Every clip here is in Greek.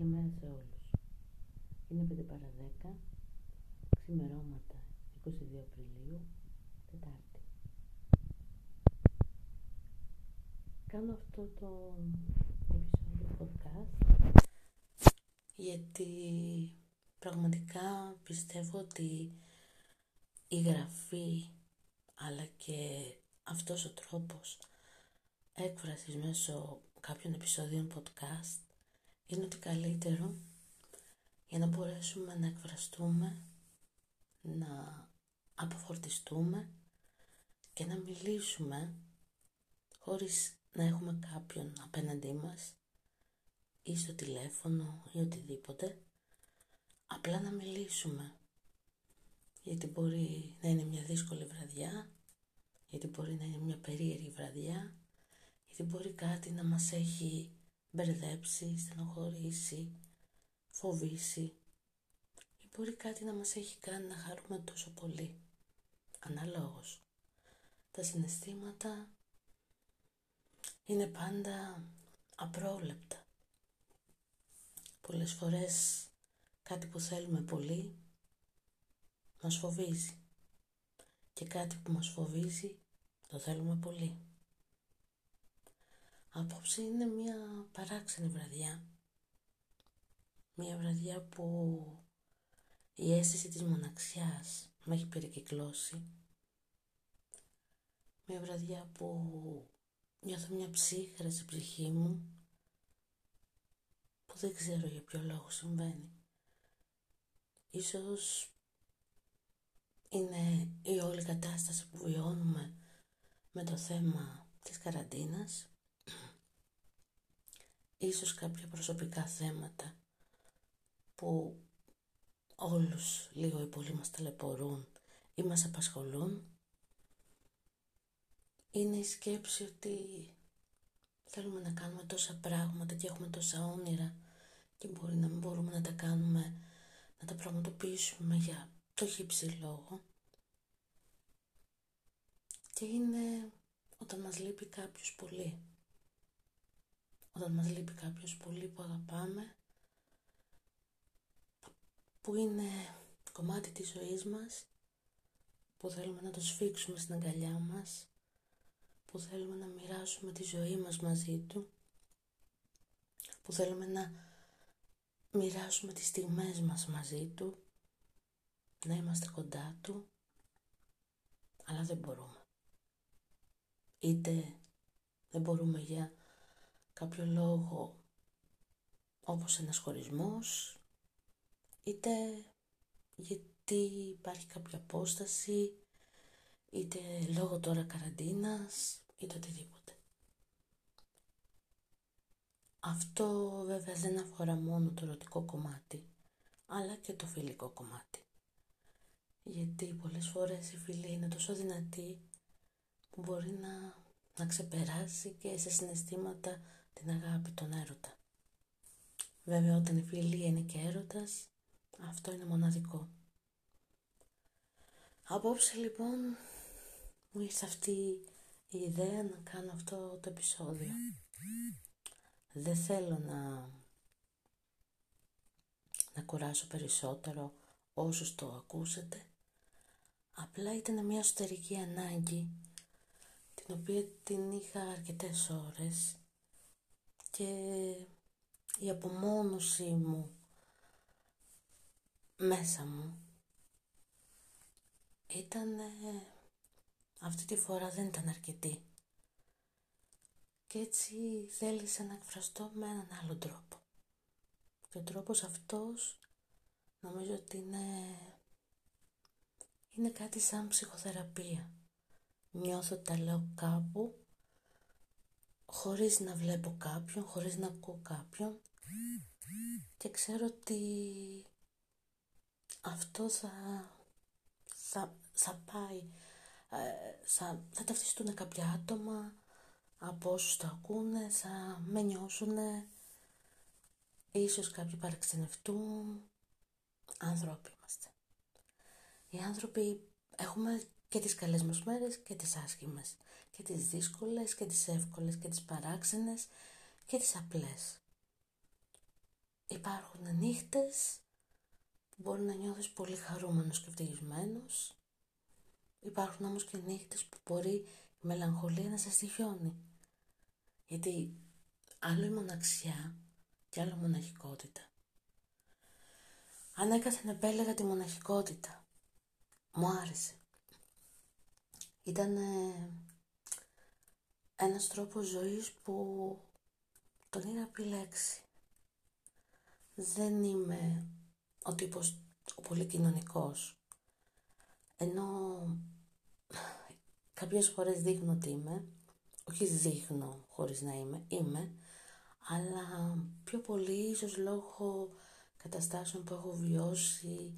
Καλημέρα σε όλους. Είναι 5 παρα 10, ξημερώματα 22 Απριλίου, Τετάρτη. Κάνω αυτό το επεισόδιο podcast γιατί πραγματικά πιστεύω ότι η γραφή αλλά και αυτός ο τρόπος έκφρασης μέσω κάποιων επεισόδιων podcast είναι ότι καλύτερο για να μπορέσουμε να εκφραστούμε, να αποφορτιστούμε και να μιλήσουμε χωρίς να έχουμε κάποιον απέναντί μας ή στο τηλέφωνο ή οτιδήποτε. Απλά να μιλήσουμε. Γιατί μπορεί να είναι μια δύσκολη βραδιά γιατί μπορεί να είναι μια περίεργη βραδιά γιατί μπορεί κάτι να μας έχει μπερδέψει, στενοχωρήσει, φοβήσει ή μπορεί κάτι να μας έχει κάνει να χαρούμε τόσο πολύ. Αναλόγως. Τα συναισθήματα είναι πάντα απρόβλεπτα. Πολλές φορές κάτι που θέλουμε πολύ μας φοβίζει και κάτι που μας φοβίζει το θέλουμε πολύ. Απόψε είναι μια παράξενη βραδιά. Μια βραδιά που η αίσθηση της μοναξιάς με έχει περικυκλώσει. Μια βραδιά που νιώθω μια ψύχρα στην ψυχή μου που δεν ξέρω για ποιο λόγο συμβαίνει. Ίσως είναι η όλη κατάσταση που βιώνουμε με το θέμα της καραντίνας ίσως κάποια προσωπικά θέματα που όλους λίγο ή πολύ μας ταλαιπωρούν ή μας απασχολούν είναι η σκέψη ότι θέλουμε να κάνουμε τόσα πράγματα και έχουμε τόσα όνειρα και μπορεί να μην μπορούμε να τα κάνουμε, να τα πραγματοποιήσουμε για το χύψη λόγο. Και είναι όταν μας λείπει κάποιος πολύ όταν μας λείπει κάποιος πολύ που αγαπάμε, που είναι κομμάτι της ζωής μας, που θέλουμε να το σφίξουμε στην αγκαλιά μας, που θέλουμε να μοιράσουμε τη ζωή μας μαζί του, που θέλουμε να μοιράσουμε τις στιγμές μας μαζί του, να είμαστε κοντά του, αλλά δεν μπορούμε. Είτε δεν μπορούμε για κάποιο λόγο όπως ένας χωρισμός είτε γιατί υπάρχει κάποια απόσταση είτε λόγω τώρα καραντίνας είτε οτιδήποτε. Αυτό βέβαια δεν αφορά μόνο το ερωτικό κομμάτι αλλά και το φιλικό κομμάτι. Γιατί πολλές φορές η φιλή είναι τόσο δυνατή που μπορεί να, να ξεπεράσει και σε συναισθήματα την αγάπη, τον έρωτα. Βέβαια όταν η φιλία είναι και έρωτας, αυτό είναι μοναδικό. Απόψε λοιπόν μου ήρθε αυτή η ιδέα να κάνω αυτό το επεισόδιο. Δεν θέλω να, να κουράσω περισσότερο όσους το ακούσετε. Απλά ήταν μια εσωτερική ανάγκη την οποία την είχα αρκετές ώρες και η απομόνωση μου μέσα μου ήταν αυτή τη φορά δεν ήταν αρκετή. Και έτσι θέλησα να εκφραστώ με έναν άλλο τρόπο. Και ο τρόπος αυτός νομίζω ότι είναι είναι κάτι σαν ψυχοθεραπεία. Νιώθω τα λέω κάπου χωρίς να βλέπω κάποιον, χωρίς να ακούω κάποιον. Και ξέρω ότι αυτό θα, θα, θα πάει, ε, θα, θα ταυτιστούν κάποια άτομα από όσους το ακούνε, θα με νιώσουνε, ίσως κάποιοι παραξενευτούν, άνθρωποι είμαστε. Οι άνθρωποι έχουμε και τις καλές μας μέρες και τις άσχημες και τις δύσκολες και τις εύκολες και τις παράξενες και τις απλές. υπάρχουν νύχτες που μπορεί να νιώθεις πολύ χαρούμενος και ευτυχισμένος. Υπάρχουν όμως και νύχτες που μπορεί η μελαγχολία να σε στοιχιώνει. Γιατί άλλο η μοναξιά και άλλο μοναχικότητα. Αν έκαθεν επέλεγα τη μοναχικότητα. Μου άρεσε. Ήταν ένας τρόπος ζωής που τον είχα επιλέξει. Δεν είμαι ο τύπος ο πολύ κοινωνικός. Ενώ κάποιες φορές δείχνω ότι είμαι, όχι δείχνω χωρίς να είμαι, είμαι, αλλά πιο πολύ ίσως λόγω καταστάσεων που έχω βιώσει,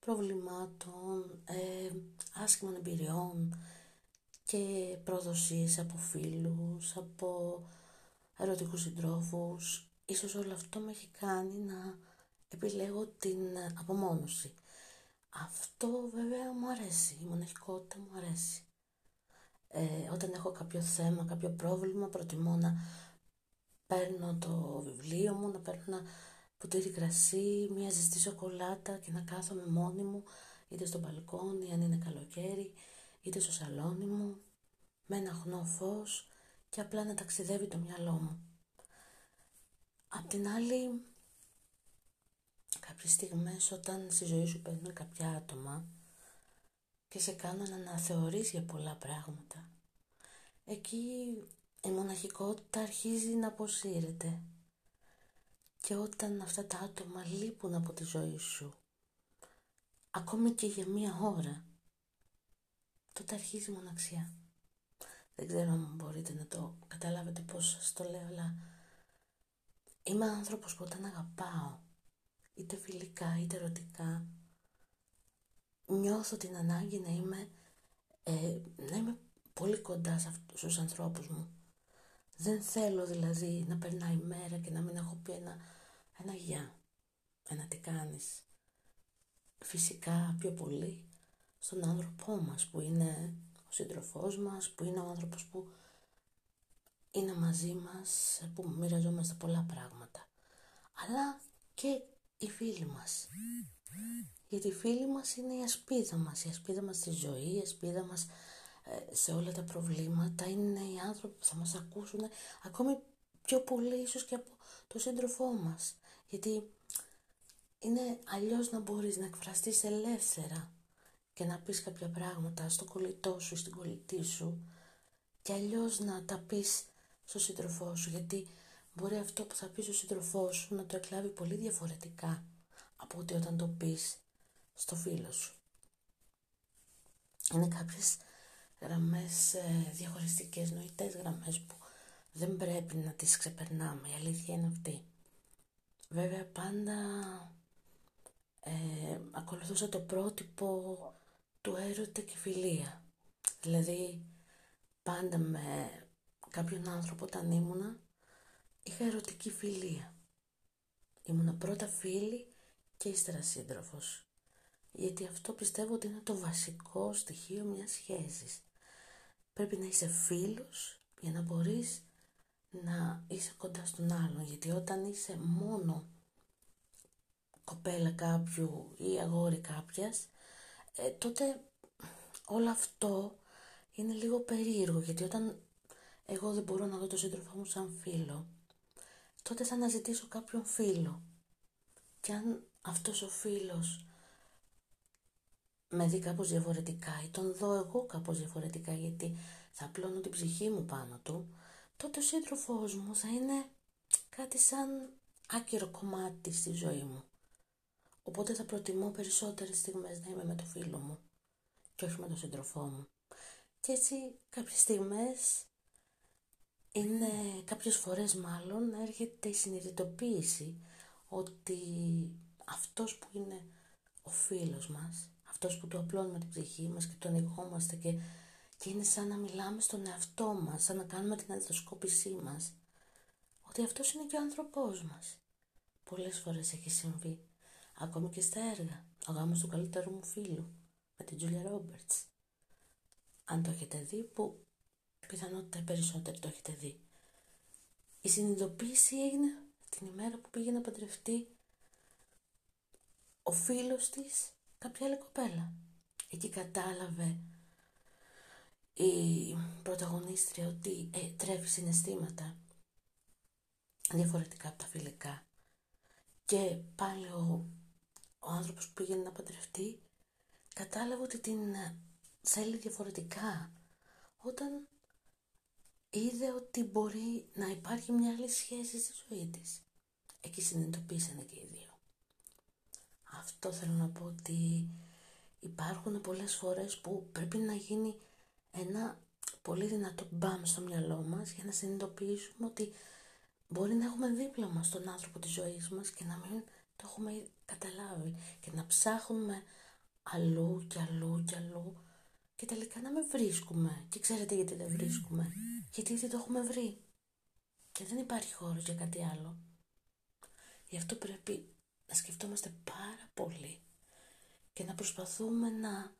προβλημάτων, ε, άσχημων εμπειριών και προδοσίες από φίλους, από ερωτικούς συντρόφους. Ίσως όλο αυτό με έχει κάνει να επιλέγω την απομόνωση. Αυτό βέβαια μου αρέσει, η μοναχικότητα μου αρέσει. Ε, όταν έχω κάποιο θέμα, κάποιο πρόβλημα, προτιμώ να παίρνω το βιβλίο μου, να παίρνω ένα ποτήρι κρασί, μια ζεστή σοκολάτα και να κάθομαι μόνη μου, είτε στο μπαλκόνι αν είναι καλοκαίρι, είτε στο σαλόνι μου, με ένα χνό φως και απλά να ταξιδεύει το μυαλό μου. Απ' την άλλη, κάποιες στιγμές όταν στη ζωή σου παίρνουν κάποια άτομα και σε κάνουν να αναθεωρείς για πολλά πράγματα, εκεί η μοναχικότητα αρχίζει να αποσύρεται. Και όταν αυτά τα άτομα λείπουν από τη ζωή σου, ακόμη και για μία ώρα, τότε αρχίζει η μοναξιά. Δεν ξέρω αν μπορείτε να το καταλάβετε πώς σας το λέω, αλλά είμαι άνθρωπος που όταν αγαπάω, είτε φιλικά είτε ερωτικά, νιώθω την ανάγκη να είμαι, ε, να είμαι πολύ κοντά σε αυτούς τους ανθρώπους μου. Δεν θέλω δηλαδή να περνάει η μέρα και να μην έχω πει ένα, ένα γεια, ένα τι κάνεις. Φυσικά πιο πολύ στον άνθρωπό μας που είναι ο σύντροφός μας, που είναι ο άνθρωπος που είναι μαζί μας, που μοιραζόμαστε πολλά πράγματα. Αλλά και οι φίλοι μας. Γιατί οι φίλοι μας είναι η ασπίδα μας, η ασπίδα μας στη ζωή, η ασπίδα μας ε, σε όλα τα προβλήματα είναι οι άνθρωποι που θα μας ακούσουν ακόμη πιο πολύ ίσως και από το σύντροφό μας. Γιατί είναι αλλιώς να μπορείς να εκφραστείς ελεύθερα και να πεις κάποια πράγματα στο κολλητό σου, στην κολλητή σου και αλλιώς να τα πεις στο σύντροφό σου γιατί μπορεί αυτό που θα πεις στο σύντροφό σου να το εκλάβει πολύ διαφορετικά από ότι όταν το πεις στο φίλο σου. Είναι κάποιες γραμμές ε, διαχωριστικές, νοητές γραμμές που δεν πρέπει να τις ξεπερνάμε. Η αλήθεια είναι αυτή. Βέβαια πάντα ε, ακολουθούσα το πρότυπο του έρωτα και φιλία. Δηλαδή πάντα με κάποιον άνθρωπο όταν ήμουνα είχα ερωτική φιλία. Ήμουνα πρώτα φίλη και ύστερα σύντροφος. Γιατί αυτό πιστεύω ότι είναι το βασικό στοιχείο μιας σχέσης. Πρέπει να είσαι φίλος για να μπορείς να είσαι κοντά στον άλλον. Γιατί όταν είσαι μόνο κοπέλα κάποιου ή αγόρι κάποιας, ε, τότε όλο αυτό είναι λίγο περίεργο. Γιατί όταν εγώ δεν μπορώ να δω τον σύντροφό μου σαν φίλο, τότε θα αναζητήσω κάποιον φίλο. Και αν αυτός ο φίλος με δει κάπως διαφορετικά ή τον δω εγώ κάπως διαφορετικά γιατί θα απλώνω την ψυχή μου πάνω του, τότε ο σύντροφός μου θα είναι κάτι σαν άκυρο κομμάτι στη ζωή μου. Οπότε θα προτιμώ περισσότερες στιγμές να είμαι με το φίλο μου και όχι με τον σύντροφό μου. Και έτσι κάποιες στιγμές είναι κάποιες φορές μάλλον έρχεται η συνειδητοποίηση ότι αυτός που είναι ο φίλος μας αυτός που του απλώνουμε την ψυχή μας και τον ανοιγόμαστε και, και είναι σαν να μιλάμε στον εαυτό μας, σαν να κάνουμε την αντιδοσκόπησή μας. Ότι αυτός είναι και ο άνθρωπός μας. Πολλές φορές έχει συμβεί. Ακόμη και στα έργα. Ο γάμος του καλύτερου μου φίλου. Με την Τζούλια Ρόμπερτς. Αν το έχετε δει, που πιθανότητα οι περισσότεροι το έχετε δει. Η συνειδητοποίηση έγινε την ημέρα που πήγε να παντρευτεί ο φίλος της κάποια άλλη κοπέλα. Εκεί κατάλαβε η πρωταγωνίστρια ότι ε, τρέφει συναισθήματα διαφορετικά από τα φιλικά. Και πάλι ο, ο άνθρωπος που πήγαινε να παντρευτεί κατάλαβε ότι την ε, θέλει διαφορετικά. Όταν είδε ότι μπορεί να υπάρχει μια άλλη σχέση στη ζωή της. Εκεί συνειδητοποίησανε και οι δύο. Αυτό θέλω να πω ότι υπάρχουν πολλές φορές που πρέπει να γίνει ένα πολύ δυνατό μπαμ στο μυαλό μας για να συνειδητοποιήσουμε ότι μπορεί να έχουμε δίπλα μας τον άνθρωπο της ζωής μας και να μην το έχουμε καταλάβει και να ψάχνουμε αλλού και αλλού και αλλού και τελικά να μην βρίσκουμε. Και ξέρετε γιατί δεν βρίσκουμε. Γιατί δεν το έχουμε βρει. Και δεν υπάρχει χώρος για κάτι άλλο. Γι' αυτό πρέπει να σκεφτόμαστε πάρα πολύ και να προσπαθούμε να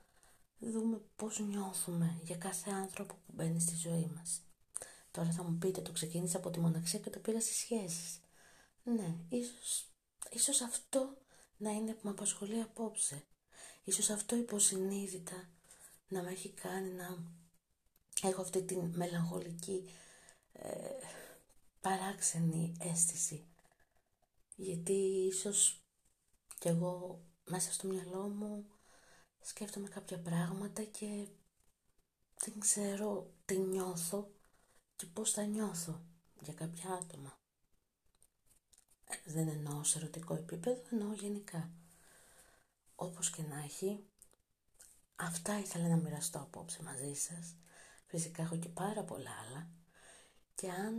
δούμε πώς νιώθουμε για κάθε άνθρωπο που μπαίνει στη ζωή μας. Τώρα θα μου πείτε, το ξεκίνησα από τη μοναξία και το πήγα στις σχέσεις. Ναι, ίσως, ίσως αυτό να είναι που με απασχολεί απόψε. Ίσως αυτό υποσυνείδητα να με έχει κάνει να έχω αυτή την μελαγχολική ε, παράξενη αίσθηση. Γιατί ίσως κι εγώ μέσα στο μυαλό μου σκέφτομαι κάποια πράγματα και δεν ξέρω τι νιώθω και πώς θα νιώθω για κάποια άτομα. Ε, δεν εννοώ σε ερωτικό επίπεδο, εννοώ γενικά. Όπως και να έχει, αυτά ήθελα να μοιραστώ απόψε μαζί σας. Φυσικά έχω και πάρα πολλά άλλα. Και αν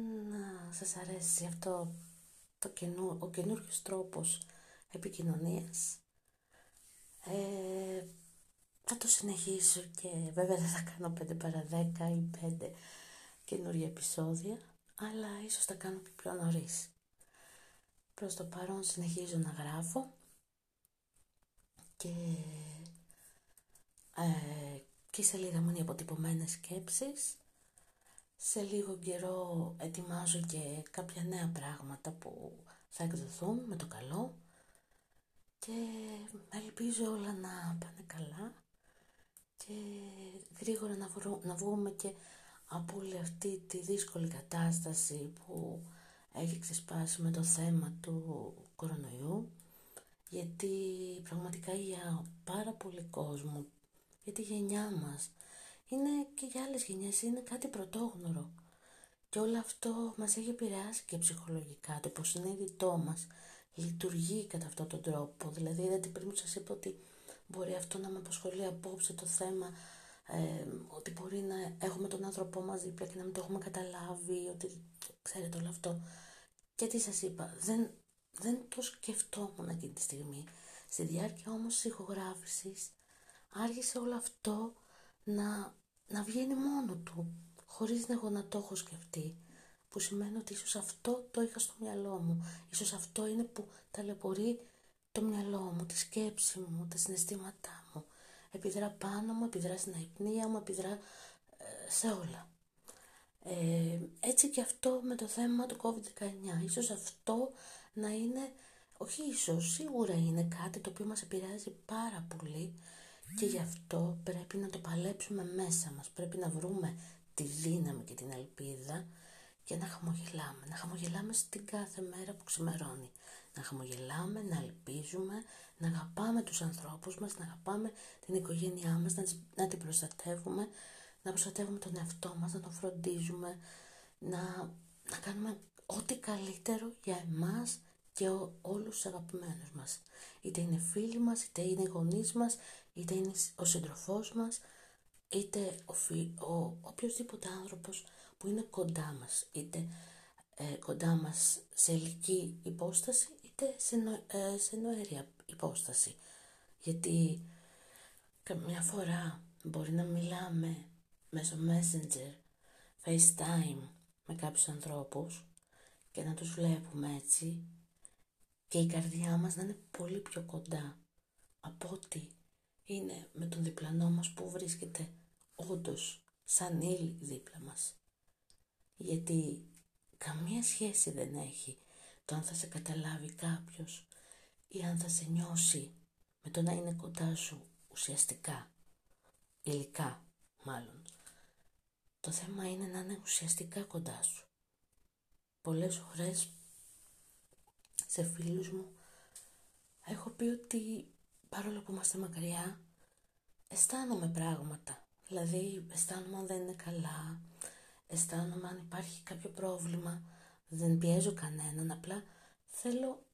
σας αρέσει αυτό το καινού, ο καινούριος τρόπος επικοινωνίας, ε, θα το συνεχίσω και βέβαια δεν θα κάνω 5 παρα 10 ή 5 καινούργια επεισόδια, αλλά ίσως τα κάνω και πιο νωρίς. Προς το παρόν συνεχίζω να γράφω και, ε, και η σελίδα μου είναι αποτυπωμένες σκέψεις. Σε λίγο καιρό ετοιμάζω και κάποια νέα πράγματα που θα εκδοθούν με το καλό και ελπίζω όλα να πάνε καλά και γρήγορα να, να βγούμε και από όλη αυτή τη δύσκολη κατάσταση που έχει ξεσπάσει με το θέμα του κορονοϊού γιατί πραγματικά για πάρα πολύ κόσμο, για τη γενιά μας, είναι και για άλλες γενιές, είναι κάτι πρωτόγνωρο. Και όλο αυτό μας έχει επηρεάσει και ψυχολογικά, το υποσυνείδητό μας λειτουργεί κατά αυτόν τον τρόπο. Δηλαδή, είδατε πριν που σας είπα ότι μπορεί αυτό να με απασχολεί απόψε το θέμα ε, ότι μπορεί να έχουμε τον άνθρωπό μας δίπλα και να μην το έχουμε καταλάβει, ότι ξέρετε όλο αυτό. Και τι σας είπα, δεν, δεν το σκεφτόμουν εκείνη τη στιγμή. Στη διάρκεια όμως της ηχογράφησης άρχισε όλο αυτό να, να βγαίνει μόνο του, χωρίς να εγώ να το έχω σκεφτεί. Που σημαίνει ότι ίσως αυτό το είχα στο μυαλό μου. Ίσως αυτό είναι που ταλαιπωρεί το μυαλό μου, τη σκέψη μου, τα συναισθήματά μου επιδρά πάνω μου, επιδρά στην αϊπνία μου, επιδρά ε, σε όλα. Ε, έτσι και αυτό με το θέμα του COVID-19. Ίσως αυτό να είναι, όχι ίσως, σίγουρα είναι κάτι το οποίο μας επηρεάζει πάρα πολύ και γι' αυτό πρέπει να το παλέψουμε μέσα μας. Πρέπει να βρούμε τη δύναμη και την ελπίδα και να χαμογελάμε. Να χαμογελάμε στην κάθε μέρα που ξημερώνει. Να χαμογελάμε, να ελπίζουμε, να αγαπάμε τους ανθρώπους μας, να αγαπάμε την οικογένειά μας, να, να την προστατεύουμε, να προστατεύουμε τον εαυτό μας, να τον φροντίζουμε, να, να κάνουμε ό,τι καλύτερο για εμάς και ό, όλους τους αγαπημένους μας. Είτε είναι φίλοι μας, είτε είναι οι γονείς μας, είτε είναι ο σύντροφός μας, είτε ο, ο, οποιοδήποτε άνθρωπος που είναι κοντά μας, είτε ε, κοντά μας σε ηλική υπόσταση, είτε σε, νο, ε, σε νοέρια υπόσταση. Γιατί καμιά φορά μπορεί να μιλάμε μέσω Messenger, FaceTime με κάποιους ανθρώπους και να τους βλέπουμε έτσι και η καρδιά μας να είναι πολύ πιο κοντά από ότι είναι με τον διπλανό μας που βρίσκεται όντως σαν ύλη δίπλα μας. Γιατί καμία σχέση δεν έχει το αν θα σε καταλάβει κάποιος ή αν θα σε νιώσει με το να είναι κοντά σου ουσιαστικά, υλικά μάλλον. Το θέμα είναι να είναι ουσιαστικά κοντά σου. Πολλές φορές σε φίλους μου έχω πει ότι παρόλο που είμαστε μακριά αισθάνομαι πράγματα. Δηλαδή αισθάνομαι αν δεν είναι καλά, αισθάνομαι αν υπάρχει κάποιο πρόβλημα, δεν πιέζω κανέναν, απλά θέλω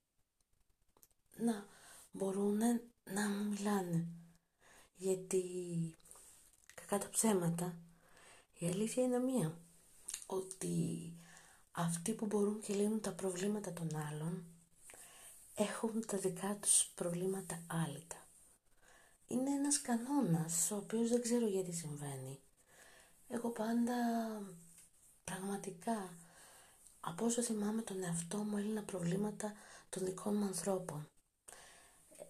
να μπορούν να μου μιλάνε. Γιατί κακά τα ψέματα, η αλήθεια είναι μία, ότι αυτοί που μπορούν και λύνουν τα προβλήματα των άλλων έχουν τα δικά τους προβλήματα άλυτα. Είναι ένας κανόνας, ο οποίος δεν ξέρω γιατί συμβαίνει. Εγώ πάντα πραγματικά από όσο θυμάμαι τον εαυτό μου έλυνα προβλήματα των δικών μου ανθρώπων.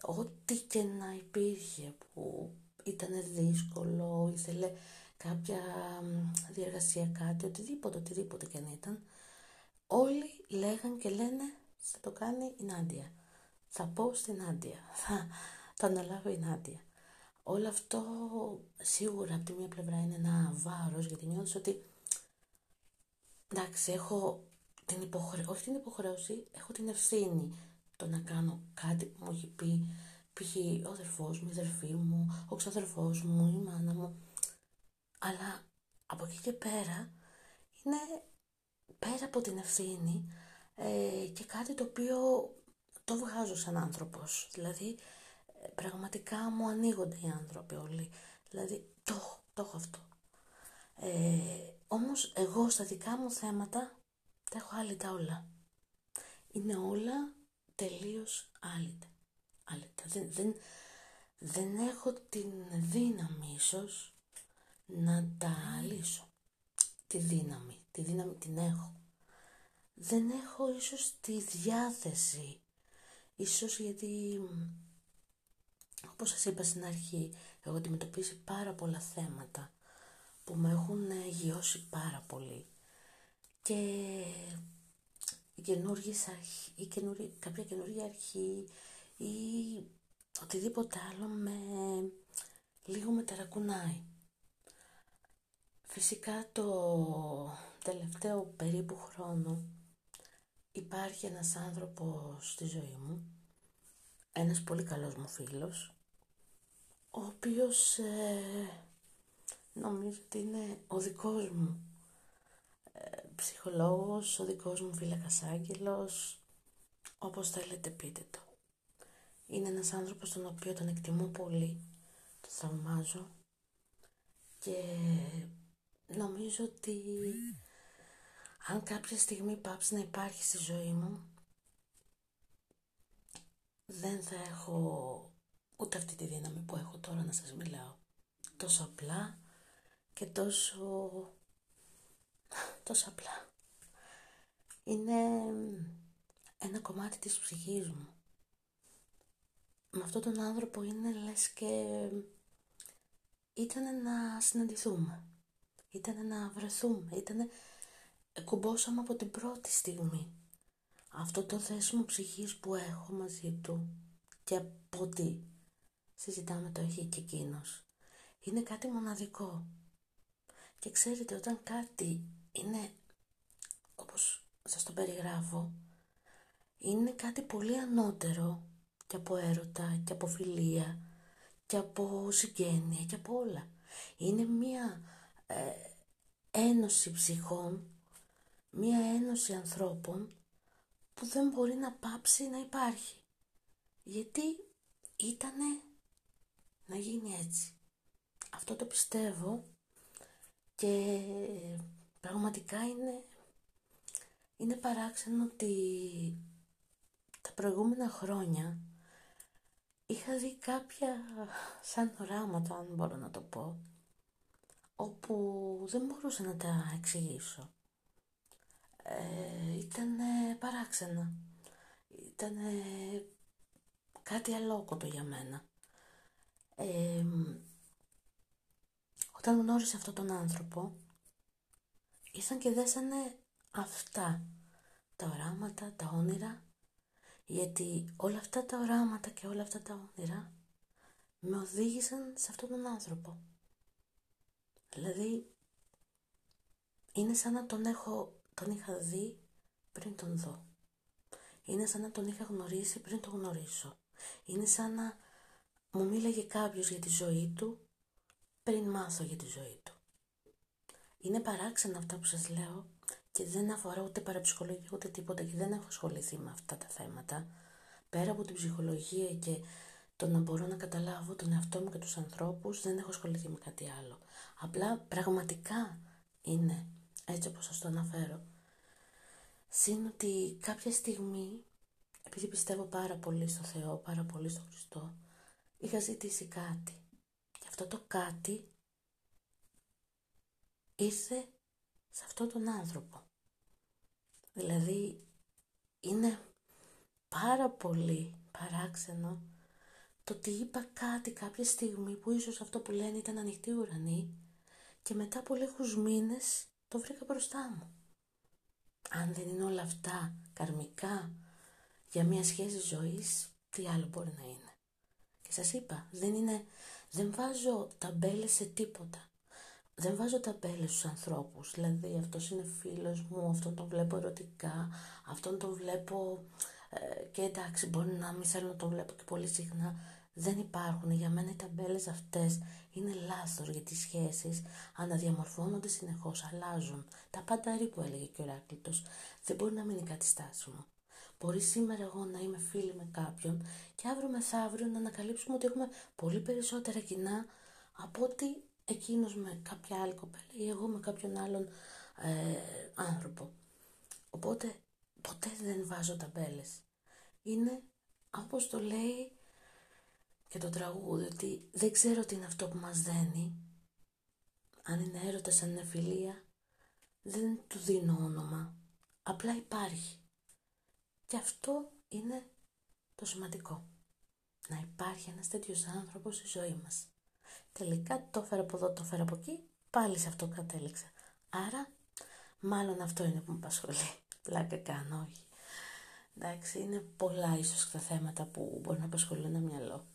Ό,τι και να υπήρχε που ήταν δύσκολο, ήθελε κάποια διεργασία κάτι, οτιδήποτε, οτιδήποτε και αν ήταν, όλοι λέγαν και λένε θα το κάνει η Νάντια. Θα πω στην Νάντια. Θα το αναλάβει η Νάντια. Όλο αυτό σίγουρα από τη μία πλευρά είναι ένα βάρος γιατί νιώθεις ότι εντάξει έχω την υποχρέωση, όχι την υποχρέωση, έχω την ευθύνη το να κάνω κάτι που μου έχει πει π.χ. ο αδερφός μου, η αδερφή μου, ο ξαδερφός μου, η μάνα μου. Αλλά από εκεί και πέρα είναι πέρα από την ευθύνη ε, και κάτι το οποίο το βγάζω σαν άνθρωπος. Δηλαδή ε, πραγματικά μου ανοίγονται οι άνθρωποι όλοι. Δηλαδή το έχω, το έχω αυτό. Ε, όμως εγώ στα δικά μου θέματα τα έχω άλυτα όλα. Είναι όλα τελείως άλυτα. άλυτα. Δεν, δεν, δεν έχω την δύναμη ίσως να τα λύσω. Τη δύναμη, τη δύναμη την έχω. Δεν έχω ίσως τη διάθεση. Ίσως γιατί, όπως σας είπα στην αρχή, έχω αντιμετωπίσει πάρα πολλά θέματα που με έχουν γιώσει πάρα πολύ. Και καινούργιες αρχή, ή καινούργια, κάποια καινούργια αρχή ή οτιδήποτε άλλο με λίγο με ταρακουνάει. Φυσικά το τελευταίο περίπου χρόνο υπάρχει ένας άνθρωπος στη ζωή μου, ένας πολύ καλός μου φίλος, ο οποίος ε, νομίζω ότι είναι ο δικός μου ε, ψυχολόγος, ο δικός μου φύλακας άγγελος, όπως θέλετε πείτε το. Είναι ένας άνθρωπος τον οποίο τον εκτιμώ πολύ, τον θαυμάζω και νομίζω ότι αν κάποια στιγμή πάψει να υπάρχει στη ζωή μου δεν θα έχω ούτε αυτή τη δύναμη που έχω τώρα να σας μιλάω. Τόσο απλά και τόσο, τόσο απλά. Είναι ένα κομμάτι της ψυχής μου. Με αυτόν τον άνθρωπο είναι λες και ήταν να συναντηθούμε. Ήταν να βρεθούμε. Ήταν κουμπόσαμε από την πρώτη στιγμή. Αυτό το θέσιμο ψυχής που έχω μαζί του και από ό,τι συζητάμε το έχει και εκείνος. Είναι κάτι μοναδικό. Και ξέρετε όταν κάτι είναι όπως σας το περιγράφω είναι κάτι πολύ ανώτερο και από έρωτα και από φιλία και από συγγένεια και από όλα. Είναι μία ε, ένωση ψυχών, μία ένωση ανθρώπων που δεν μπορεί να πάψει να υπάρχει. Γιατί ήτανε να γίνει έτσι. Αυτό το πιστεύω και πραγματικά είναι, είναι παράξενο ότι τα προηγούμενα χρόνια είχα δει κάποια σαν οράματα, αν μπορώ να το πω, όπου δεν μπορούσα να τα εξηγήσω. Ε, ήταν παράξενα. Ήταν κάτι αλόκοτο για μένα. Ε, όταν γνώρισα αυτόν τον άνθρωπο, ήρθαν και δέσανε αυτά, τα οράματα, τα όνειρα, γιατί όλα αυτά τα οράματα και όλα αυτά τα όνειρα με οδήγησαν σε αυτόν τον άνθρωπο. Δηλαδή, είναι σαν να τον, έχω, τον είχα δει πριν τον δω. Είναι σαν να τον είχα γνωρίσει πριν τον γνωρίσω. Είναι σαν να μου μίλαγε κάποιος για τη ζωή του πριν μάθω για τη ζωή του. Είναι παράξενα αυτά που σας λέω και δεν αφορά ούτε παραψυχολογία ούτε τίποτα και δεν έχω ασχοληθεί με αυτά τα θέματα. Πέρα από την ψυχολογία και το να μπορώ να καταλάβω τον εαυτό μου και τους ανθρώπους δεν έχω ασχοληθεί με κάτι άλλο. Απλά πραγματικά είναι έτσι όπως σας το αναφέρω. Συν ότι κάποια στιγμή, επειδή πιστεύω πάρα πολύ στο Θεό, πάρα πολύ στο Χριστό, είχα ζητήσει κάτι. Και αυτό το κάτι ήρθε σε αυτόν τον άνθρωπο. Δηλαδή είναι πάρα πολύ παράξενο το ότι είπα κάτι κάποια στιγμή που ίσως αυτό που λένε ήταν ανοιχτή ουρανή και μετά από λίγους μήνες το βρήκα μπροστά μου. Αν δεν είναι όλα αυτά καρμικά για μια σχέση ζωής, τι άλλο μπορεί να είναι. Και σας είπα, δεν είναι, δεν βάζω ταμπέλες σε τίποτα. Δεν βάζω ταμπέλες στους ανθρώπους. Δηλαδή αυτός είναι φίλος μου, αυτόν τον βλέπω ερωτικά, αυτόν τον βλέπω ε, και εντάξει μπορεί να μην θέλω να τον βλέπω και πολύ συχνά. Δεν υπάρχουν. Για μένα οι ταμπέλες αυτές είναι λάθος για τις σχέσεις. Αναδιαμορφώνονται συνεχώς, αλλάζουν. Τα πάντα που έλεγε και ο Ράκλητος. Δεν μπορεί να μείνει κάτι στάση μου. Μπορεί σήμερα εγώ να είμαι φίλη με κάποιον και αύριο μεθαύριο να ανακαλύψουμε ότι έχουμε πολύ περισσότερα κοινά από ότι εκείνος με κάποια άλλη κοπέλα ή εγώ με κάποιον άλλον ε, άνθρωπο. Οπότε ποτέ δεν βάζω ταμπέλες. Είναι όπως το λέει και το τραγούδι ότι δεν ξέρω τι είναι αυτό που μας δένει. Αν είναι έρωτας, αν είναι φιλία, δεν του δίνω όνομα. Απλά υπάρχει. Και αυτό είναι το σημαντικό. Να υπάρχει ένας τέτοιος άνθρωπος στη ζωή μας. Τελικά το έφερα από εδώ, το έφερα από εκεί, πάλι σε αυτό κατέληξα. Άρα, μάλλον αυτό είναι που με απασχολεί. Πλάκα κάνω, όχι. Εντάξει, είναι πολλά ίσως τα θέματα που μπορεί να απασχολούν ένα μυαλό.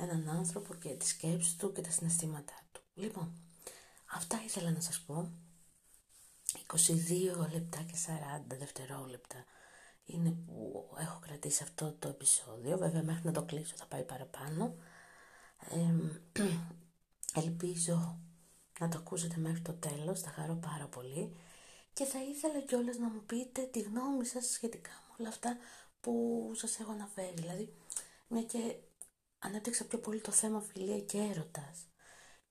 Έναν άνθρωπο και τη σκέψη του και τα συναισθήματά του. Λοιπόν, αυτά ήθελα να σας πω. 22 λεπτά και 40 δευτερόλεπτα είναι που έχω κρατήσει αυτό το επεισόδιο. Βέβαια μέχρι να το κλείσω θα πάει παραπάνω. ελπίζω να το ακούσετε μέχρι το τέλος, θα χαρώ πάρα πολύ. Και θα ήθελα κιόλας να μου πείτε τη γνώμη σας σχετικά με όλα αυτά που σας έχω αναφέρει. Δηλαδή, μια και ανέπτυξα πιο πολύ το θέμα φιλία και έρωτας.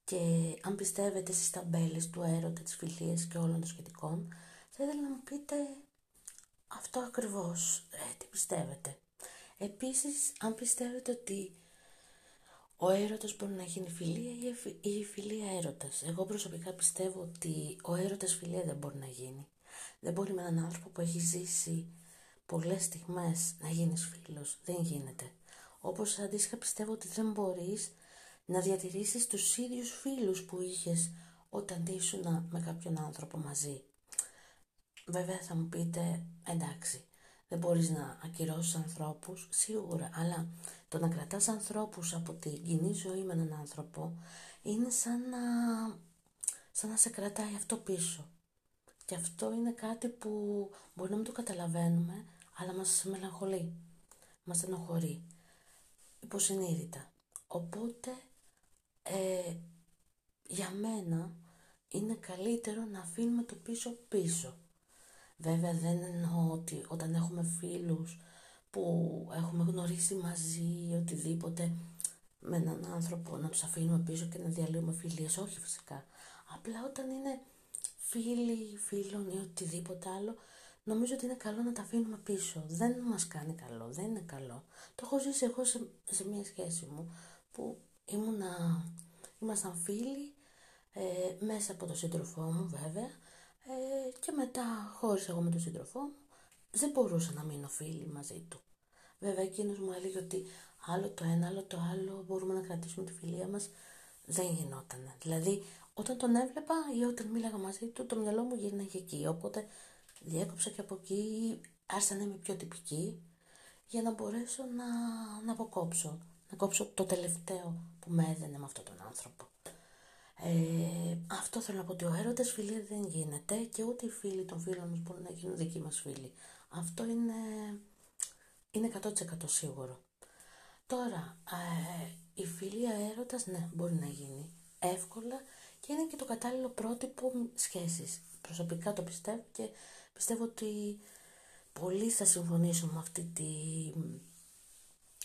Και αν πιστεύετε στις ταμπέλες του έρωτα, της φιλίας και όλων των σχετικών, θα ήθελα να μου πείτε αυτό ακριβώς, ε, τι πιστεύετε. Επίσης, αν πιστεύετε ότι ο έρωτας μπορεί να γίνει φιλία ή η φιλία έρωτας. Εγώ προσωπικά πιστεύω ότι ο έρωτας φιλία δεν μπορεί να γίνει. Δεν μπορεί με έναν άνθρωπο που έχει ζήσει πολλές στιγμές να γίνεις φίλος. Δεν γίνεται. Όπως αντίστοιχα πιστεύω ότι δεν μπορείς να διατηρήσεις τους ίδιους φίλους που είχες όταν ήσουν με κάποιον άνθρωπο μαζί. Βέβαια θα μου πείτε, εντάξει, δεν μπορείς να ακυρώσεις ανθρώπους, σίγουρα, αλλά το να κρατάς ανθρώπους από την κοινή ζωή με έναν άνθρωπο είναι σαν να, σαν να σε κρατάει αυτό πίσω. Και αυτό είναι κάτι που μπορεί να μην το καταλαβαίνουμε, αλλά μας μελαγχολεί, μας ενοχωρεί, υποσυνείδητα. Οπότε, ε, για μένα είναι καλύτερο να αφήνουμε το πίσω πίσω. Βέβαια δεν εννοώ ότι όταν έχουμε φίλους που έχουμε γνωρίσει μαζί ή οτιδήποτε με έναν άνθρωπο να τους αφήνουμε πίσω και να διαλύουμε φιλίες. Όχι φυσικά. Απλά όταν είναι φίλοι, φίλων ή οτιδήποτε άλλο, νομίζω ότι είναι καλό να τα αφήνουμε πίσω. Δεν μας κάνει καλό, δεν είναι καλό. Το έχω ζήσει εγώ σε, σε μια σχέση μου που ήμουνα, ήμασταν φίλοι ε, μέσα από το σύντροφό μου βέβαια ε, και μετά χώρισα εγώ με τον σύντροφό μου, δεν μπορούσα να μείνω φίλη μαζί του. Βέβαια εκείνος μου έλεγε ότι άλλο το ένα, άλλο το άλλο, μπορούμε να κρατήσουμε τη φιλία μας. Δεν γινόταν. Δηλαδή όταν τον έβλεπα ή όταν μίλαγα μαζί του, το μυαλό μου γύρναγε εκεί. Οπότε διέκοψα και από εκεί, άρχισα να είμαι πιο τυπική για να μπορέσω να, να αποκόψω. να κόψω το τελευταίο που με έδαινε με αυτόν τον άνθρωπο. Ε, αυτό θέλω να πω ότι ο έρωτας φιλία δεν γίνεται και ούτε οι φίλοι των φίλων μας μπορούν να γίνουν δικοί μας φίλοι. Αυτό είναι, είναι 100% σίγουρο. Τώρα, ε, η φιλία έρωτας, ναι, μπορεί να γίνει εύκολα και είναι και το κατάλληλο πρότυπο σχέσης. Προσωπικά το πιστεύω και πιστεύω ότι πολλοί θα συμφωνήσουν με, αυτή τη,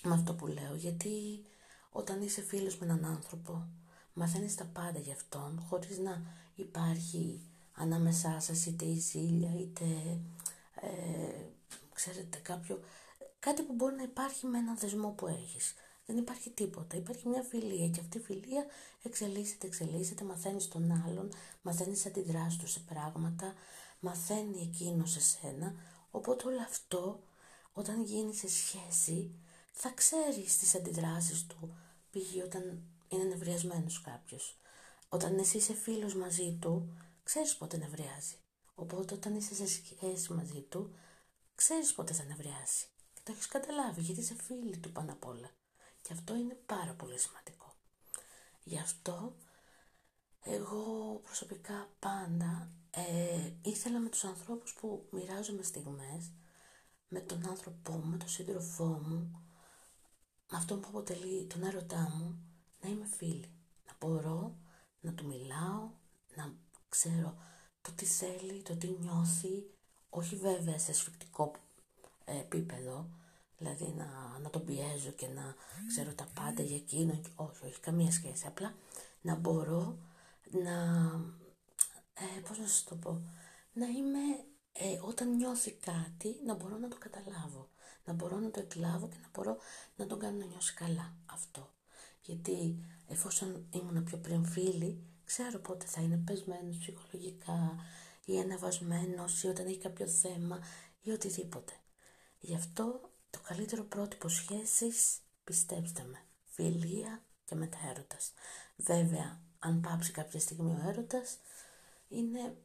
με αυτό που λέω. Γιατί όταν είσαι φίλος με έναν άνθρωπο, μαθαίνεις τα πάντα για αυτόν, χωρίς να υπάρχει ανάμεσά σας είτε η ζήλια, είτε ε, ξέρετε κάποιο, κάτι που μπορεί να υπάρχει με έναν δεσμό που έχεις. Δεν υπάρχει τίποτα. Υπάρχει μια φιλία και αυτή η φιλία εξελίσσεται, εξελίσσεται, μαθαίνεις τον άλλον, μαθαίνεις αντιδράσεις του σε πράγματα, μαθαίνει εκείνος σε σένα. Οπότε όλο αυτό όταν γίνει σε σχέση θα ξέρει τι αντιδράσεις του. Π.χ. όταν είναι νευριασμένος κάποιος. Όταν εσύ είσαι φίλος μαζί του, ξέρεις πότε νευριάζει. Οπότε όταν είσαι σε σχέση μαζί του, ξέρεις πότε θα νευριάσει. Και το έχεις καταλάβει γιατί είσαι φίλη του πάνω απ' όλα. Και αυτό είναι πάρα πολύ σημαντικό. Γι' αυτό εγώ προσωπικά πάντα ε, ήθελα με τους ανθρώπους που μοιράζομαι στιγμές, με τον άνθρωπό μου, με τον σύντροφό μου, με αυτό που αποτελεί τον έρωτά μου, να είμαι φίλη. Να μπορώ να του μιλάω, να ξέρω το τι θέλει, το τι νιώθει, όχι βέβαια σε σφιχτικό επίπεδο, δηλαδή να, να τον πιέζω και να ξέρω τα πάντα για εκείνο, όχι, όχι καμία σχέση, απλά να μπορώ να, ε, πώς να σας το πω, να είμαι, ε, όταν νιώθει κάτι, να μπορώ να το καταλάβω, να μπορώ να το εκλάβω και να μπορώ να τον κάνω να νιώσει καλά αυτό. Γιατί εφόσον ήμουν πιο πριν φίλη, ξέρω πότε θα είναι πεσμένος ψυχολογικά ή ανεβασμένος ή όταν έχει κάποιο θέμα ή οτιδήποτε. Γι' αυτό το καλύτερο πρότυπο σχέσης, πιστέψτε με, φιλία και μετά έρωτας. Βέβαια, αν πάψει κάποια στιγμή ο έρωτας, είναι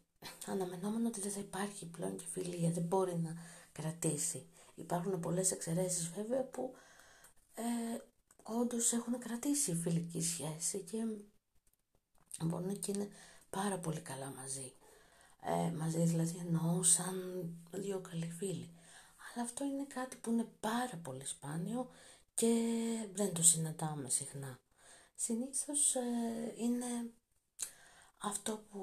αναμενόμενο ότι δεν θα υπάρχει πλέον και φιλία, δεν μπορεί να κρατήσει. Υπάρχουν πολλές εξαιρέσεις βέβαια που ε, όντως έχουν κρατήσει η φιλική σχέση και μπορούν και είναι πάρα πολύ καλά μαζί. Ε, μαζί δηλαδή εννοώ σαν δύο καλοί φίλοι. Αλλά αυτό είναι κάτι που είναι πάρα πολύ σπάνιο και δεν το συναντάμε συχνά. Συνήθως ε, είναι αυτό που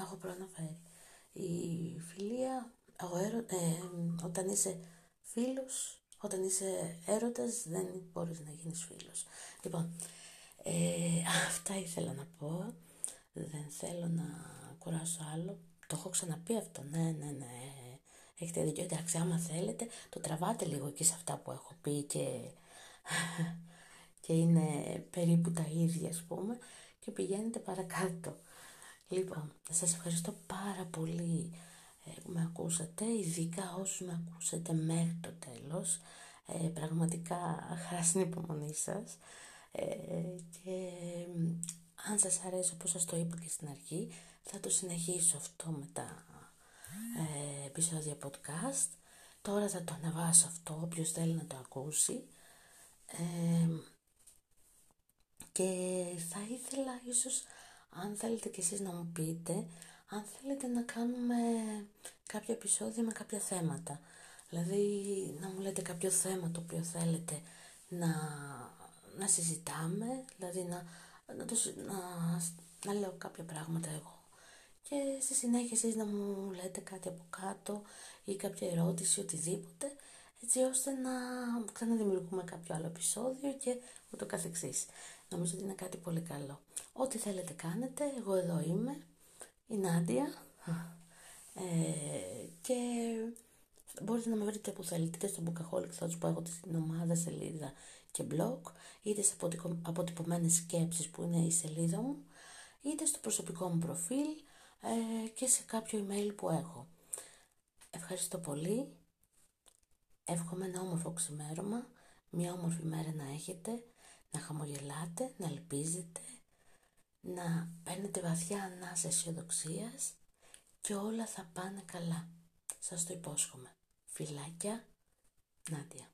έχω προαναφέρει. Η φιλία, ο έρο, ε, όταν είσαι φίλος, όταν είσαι έρωτας δεν μπορείς να γίνεις φίλος. Λοιπόν, ε, αυτά ήθελα να πω. Δεν θέλω να κουράσω άλλο. Το έχω ξαναπεί αυτό, ναι, ναι, ναι. Έχετε δίκιο, εντάξει, άμα θέλετε, το τραβάτε λίγο εκεί σε αυτά που έχω πει και, και είναι περίπου τα ίδια, ας πούμε, και πηγαίνετε παρακάτω. Λοιπόν, σας ευχαριστώ πάρα πολύ ε, που με ακούσατε, ειδικά όσους με ακούσατε μέχρι το τέλος. Ε, πραγματικά χαρά στην υπομονή σας. Ε, και αν σας αρέσει όπως σας το είπα και στην αρχή, θα το συνεχίσω αυτό μετά ε, επεισόδια podcast. Τώρα θα το ανεβάσω αυτό, όποιος θέλει να το ακούσει. Ε, και θα ήθελα ίσως, αν θέλετε κι εσείς να μου πείτε, αν θέλετε να κάνουμε κάποια επεισόδια με κάποια θέματα. Δηλαδή να μου λέτε κάποιο θέμα το οποίο θέλετε να, να συζητάμε, δηλαδή να, να, το, να, να λέω κάποια πράγματα εγώ και στη συνέχεια εσείς να μου λέτε κάτι από κάτω ή κάποια ερώτηση, οτιδήποτε, έτσι ώστε να ξαναδημιουργούμε κάποιο άλλο επεισόδιο και ούτω καθεξής. Νομίζω ότι είναι κάτι πολύ καλό. Ό,τι θέλετε κάνετε, εγώ εδώ είμαι, η Νάντια ε, και μπορείτε να με βρείτε που θέλετε, είτε στο Bookaholic Thoughts που έχω την ομάδα σελίδα και blog, είτε σε αποτυπωμένες σκέψεις που είναι η σελίδα μου, είτε στο προσωπικό μου προφίλ, ε, και σε κάποιο email που έχω. Ευχαριστώ πολύ. Εύχομαι ένα όμορφο ξημέρωμα, μια όμορφη μέρα να έχετε, να χαμογελάτε, να ελπίζετε, να παίρνετε βαθιά ανάσα αισιοδοξίας και όλα θα πάνε καλά. Σας το υπόσχομαι. Φιλάκια, Νάντια.